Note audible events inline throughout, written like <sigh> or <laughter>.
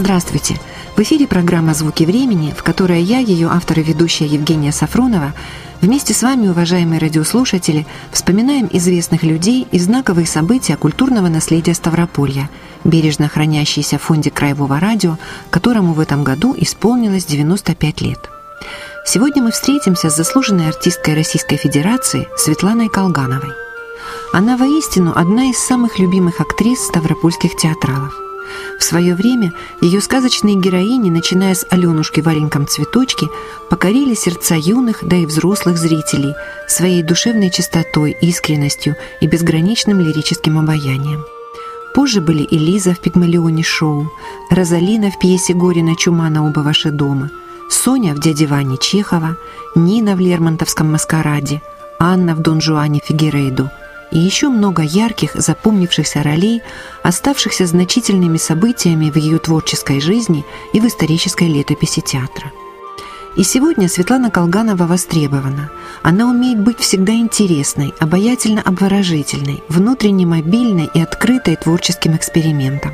Здравствуйте! В эфире программа «Звуки времени», в которой я, ее автор и ведущая Евгения Сафронова, вместе с вами, уважаемые радиослушатели, вспоминаем известных людей и знаковые события культурного наследия Ставрополья, бережно хранящиеся в фонде Краевого радио, которому в этом году исполнилось 95 лет. Сегодня мы встретимся с заслуженной артисткой Российской Федерации Светланой Колгановой. Она воистину одна из самых любимых актрис ставропольских театралов. В свое время ее сказочные героини, начиная с Аленушки в «Аленьком цветочке», покорили сердца юных, да и взрослых зрителей своей душевной чистотой, искренностью и безграничным лирическим обаянием. Позже были и Лиза в «Пигмалионе шоу», Розалина в пьесе Горина «Чума оба ваши дома», Соня в «Дяде Ване» Чехова, Нина в «Лермонтовском маскараде», Анна в «Дон Жуане» Фигерейду – и еще много ярких, запомнившихся ролей, оставшихся значительными событиями в ее творческой жизни и в исторической летописи театра. И сегодня Светлана Колганова востребована. Она умеет быть всегда интересной, обаятельно обворожительной, внутренне мобильной и открытой творческим экспериментам.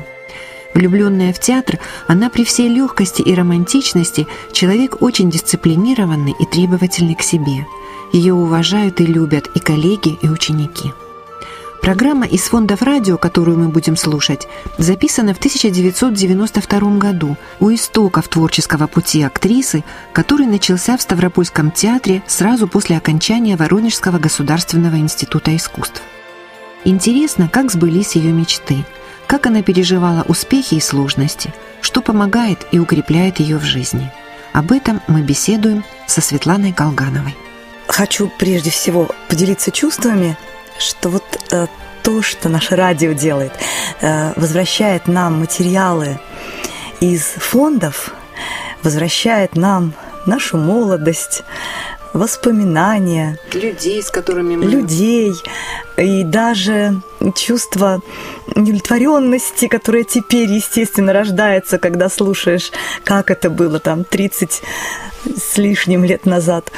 Влюбленная в театр, она при всей легкости и романтичности человек очень дисциплинированный и требовательный к себе. Ее уважают и любят и коллеги, и ученики. Программа из фондов радио, которую мы будем слушать, записана в 1992 году у истоков творческого пути актрисы, который начался в Ставропольском театре сразу после окончания Воронежского государственного института искусств. Интересно, как сбылись ее мечты, как она переживала успехи и сложности, что помогает и укрепляет ее в жизни. Об этом мы беседуем со Светланой Колгановой. Хочу прежде всего поделиться чувствами что вот э, то, что наше радио делает, э, возвращает нам материалы из фондов, возвращает нам нашу молодость, воспоминания. Людей, с которыми мы... Людей. И даже чувство удовлетворенности, которое теперь, естественно, рождается, когда слушаешь, как это было там 30 с лишним лет назад.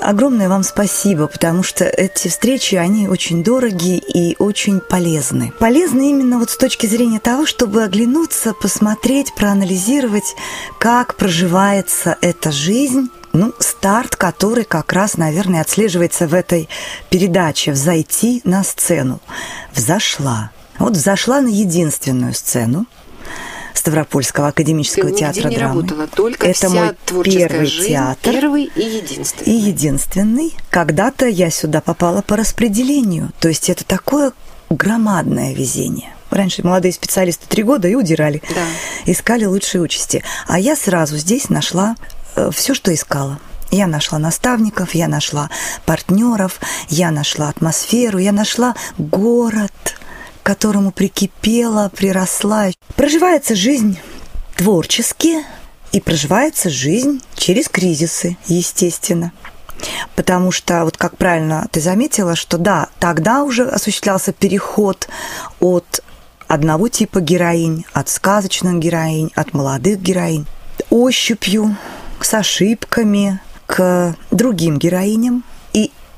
Огромное вам спасибо, потому что эти встречи, они очень дорогие и очень полезны. Полезны именно вот с точки зрения того, чтобы оглянуться, посмотреть, проанализировать, как проживается эта жизнь, ну, старт, который как раз, наверное, отслеживается в этой передаче «Взойти на сцену». Взошла. Вот взошла на единственную сцену, Ставропольского академического Ты театра не драмы. Работала, только Это мой первый жизнь, театр. Первый и единственный. И единственный. Когда-то я сюда попала по распределению. То есть это такое громадное везение. Раньше молодые специалисты три года и удирали. Да. Искали лучшие участи. А я сразу здесь нашла э, все, что искала. Я нашла наставников, я нашла партнеров, я нашла атмосферу, я нашла город, к которому прикипела, приросла. Проживается жизнь творчески, и проживается жизнь через кризисы, естественно. Потому что, вот как правильно ты заметила, что да, тогда уже осуществлялся переход от одного типа героинь, от сказочных героинь, от молодых героинь, ощупью, с ошибками, к другим героиням.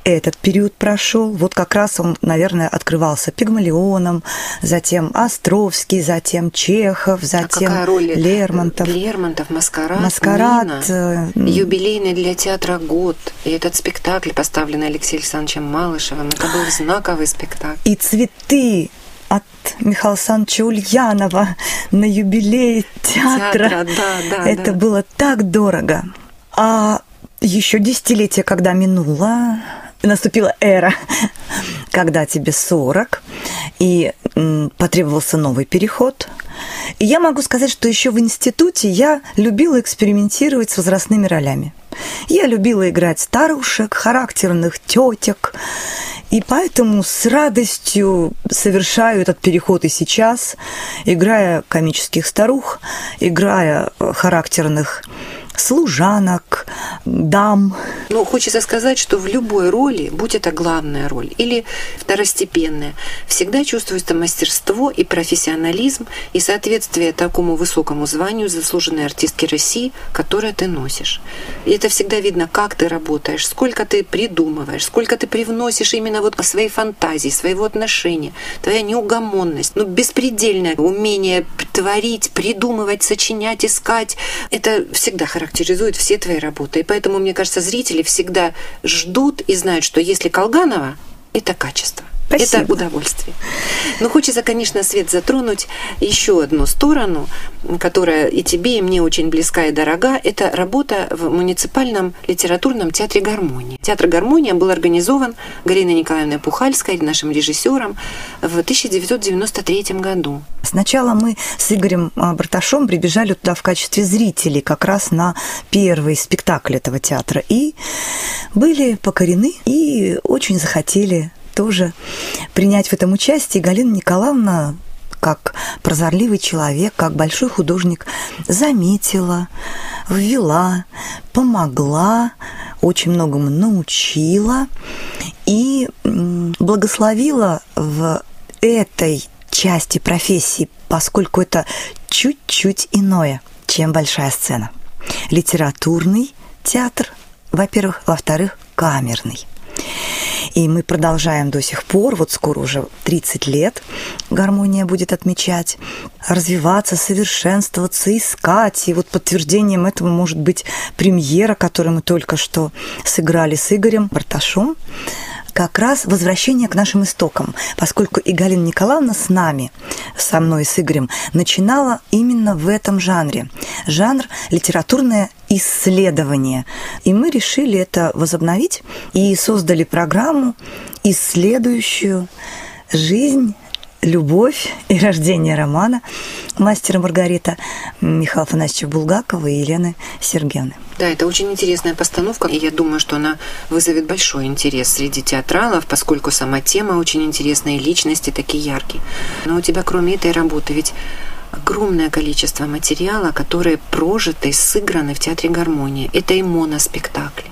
Этот период прошел. Вот как раз он, наверное, открывался Пигмалионом, затем Островский, затем Чехов, затем а роль Лермонтов. Лермонтов, Маскарад, Маскарад. Нина, э, юбилейный для театра год. И этот спектакль, поставленный Алексеем Александровичем Малышевым, это был знаковый спектакль. И цветы от Михаила Александровича Ульянова на юбилей театра. Театра, да, да, Это да. было так дорого. А еще десятилетие, когда минуло, наступила эра, <laughs> когда тебе 40, и потребовался новый переход. И я могу сказать, что еще в институте я любила экспериментировать с возрастными ролями. Я любила играть старушек, характерных тетек, и поэтому с радостью совершаю этот переход и сейчас, играя комических старух, играя э, характерных служанок, дам. Но хочется сказать, что в любой роли, будь это главная роль или второстепенная, всегда чувствуется мастерство и профессионализм и соответствие такому высокому званию заслуженной артистки России, которое ты носишь. И это всегда видно, как ты работаешь, сколько ты придумываешь, сколько ты привносишь именно вот своей фантазии, своего отношения, твоя неугомонность, ну, беспредельное умение творить, придумывать, сочинять, искать. Это всегда характеризует все твои работы. И поэтому, мне кажется, зрители всегда ждут и знают, что если Колганова, это качество. Спасибо. Это удовольствие. Но хочется, конечно, Свет, затронуть еще одну сторону, которая и тебе, и мне очень близка и дорога. Это работа в муниципальном литературном театре «Гармония». Театр «Гармония» был организован Галиной Николаевной Пухальской, нашим режиссером, в 1993 году. Сначала мы с Игорем а, Барташом прибежали туда в качестве зрителей как раз на первый спектакль этого театра и были покорены и очень захотели тоже принять в этом участие. Галина Николаевна как прозорливый человек, как большой художник, заметила, ввела, помогла, очень многому научила и благословила в этой части профессии, поскольку это чуть-чуть иное, чем большая сцена. Литературный театр, во-первых, во-вторых, камерный. И мы продолжаем до сих пор, вот скоро уже 30 лет гармония будет отмечать, развиваться, совершенствоваться, искать. И вот подтверждением этого может быть премьера, которую мы только что сыграли с Игорем Барташом как раз возвращение к нашим истокам, поскольку и Галина Николаевна с нами, со мной, с Игорем, начинала именно в этом жанре. Жанр литературное исследование. И мы решили это возобновить и создали программу, исследующую жизнь «Любовь и рождение романа» мастера Маргарита Михаила Афанасьевича Булгакова и Елены Сергеевны. Да, это очень интересная постановка, и я думаю, что она вызовет большой интерес среди театралов, поскольку сама тема очень интересная, и личности такие яркие. Но у тебя, кроме этой работы, ведь огромное количество материала, которые прожиты сыграны в Театре Гармонии. Это и моноспектакли.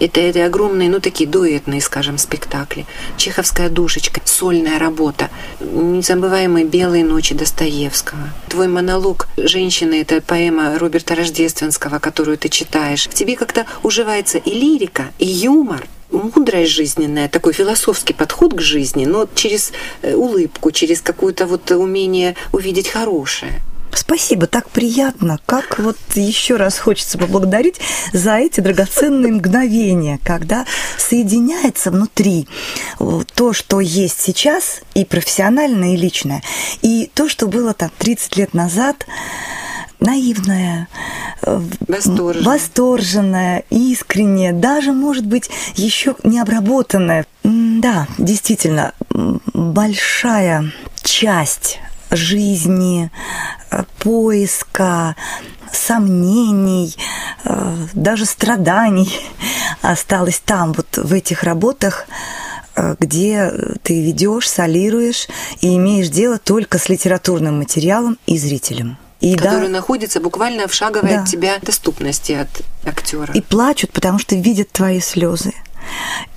Это, это огромные, ну, такие дуэтные, скажем, спектакли. Чеховская душечка, сольная работа. Незабываемые «Белые ночи» Достоевского. Твой монолог «Женщины» — это поэма Роберта Рождественского, которую ты читаешь. В тебе как-то уживается и лирика, и юмор, мудрость жизненная, такой философский подход к жизни, но через э, улыбку, через какое-то вот умение увидеть хорошее. Спасибо, так приятно. Как вот еще раз хочется поблагодарить за эти драгоценные мгновения, когда соединяется внутри то, что есть сейчас, и профессиональное, и личное, и то, что было там 30 лет назад, наивная, э, восторженная, восторженная искренняя, даже, может быть, еще не обработанная. Да, действительно, большая часть жизни, э, поиска, сомнений, э, даже страданий <laughs> осталось там, вот в этих работах, э, где ты ведешь, солируешь и имеешь дело только с литературным материалом и зрителем. И который да, находится буквально в шаговой да. от тебя доступности от актера. И плачут, потому что видят твои слезы.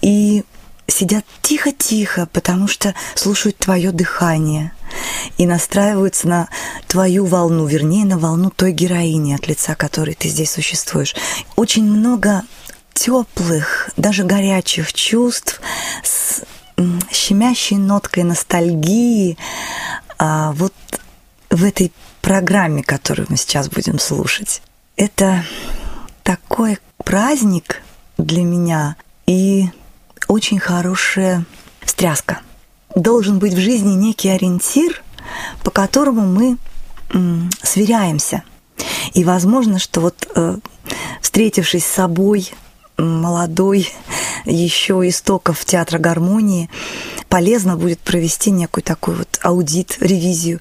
И сидят тихо-тихо, потому что слушают твое дыхание и настраиваются на твою волну, вернее, на волну той героини, от лица которой ты здесь существуешь. Очень много теплых, даже горячих чувств с щемящей ноткой ностальгии а вот в этой программе, которую мы сейчас будем слушать. Это такой праздник для меня и очень хорошая встряска. Должен быть в жизни некий ориентир, по которому мы сверяемся. И возможно, что вот э, встретившись с собой, молодой, еще истоков театра гармонии, полезно будет провести некую такой вот аудит, ревизию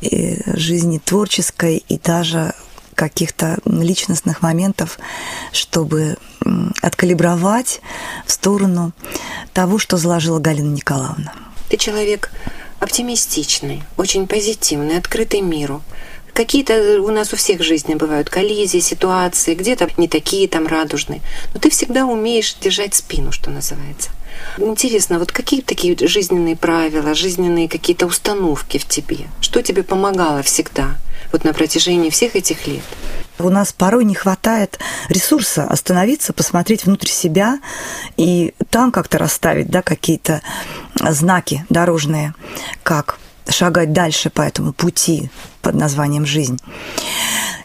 э, жизни творческой и даже каких-то личностных моментов, чтобы откалибровать в сторону того, что заложила Галина Николаевна. Ты человек оптимистичный, очень позитивный, открытый миру. Какие-то у нас у всех жизни бывают коллизии, ситуации, где-то не такие там радужные. Но ты всегда умеешь держать спину, что называется. Интересно, вот какие такие жизненные правила, жизненные какие-то установки в тебе? Что тебе помогало всегда, вот на протяжении всех этих лет? У нас порой не хватает ресурса остановиться, посмотреть внутрь себя и там как-то расставить да, какие-то знаки дорожные, как шагать дальше по этому пути под названием «жизнь».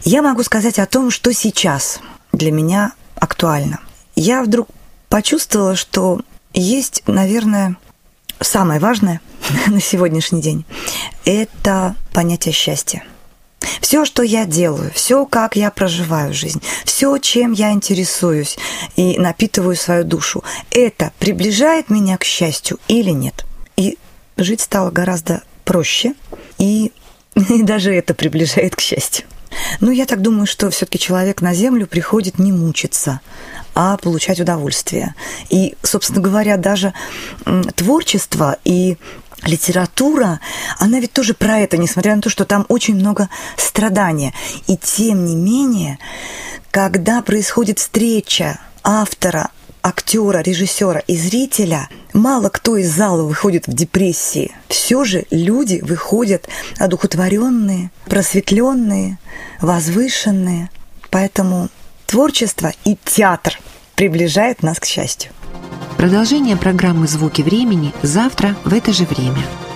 Я могу сказать о том, что сейчас для меня актуально. Я вдруг почувствовала, что есть, наверное, самое важное <laughs> на сегодняшний день – это понятие счастья. Все, что я делаю, все, как я проживаю жизнь, все, чем я интересуюсь и напитываю свою душу, это приближает меня к счастью или нет? И жить стало гораздо проще, и, и <laughs> даже это приближает к счастью. Ну, я так думаю, что все-таки человек на Землю приходит не мучиться, а получать удовольствие. И, собственно говоря, даже творчество и литература, она ведь тоже про это, несмотря на то, что там очень много страдания. И тем не менее, когда происходит встреча автора актера, режиссера и зрителя, мало кто из зала выходит в депрессии. Все же люди выходят одухотворенные, просветленные, возвышенные. Поэтому творчество и театр приближает нас к счастью. Продолжение программы «Звуки времени» завтра в это же время –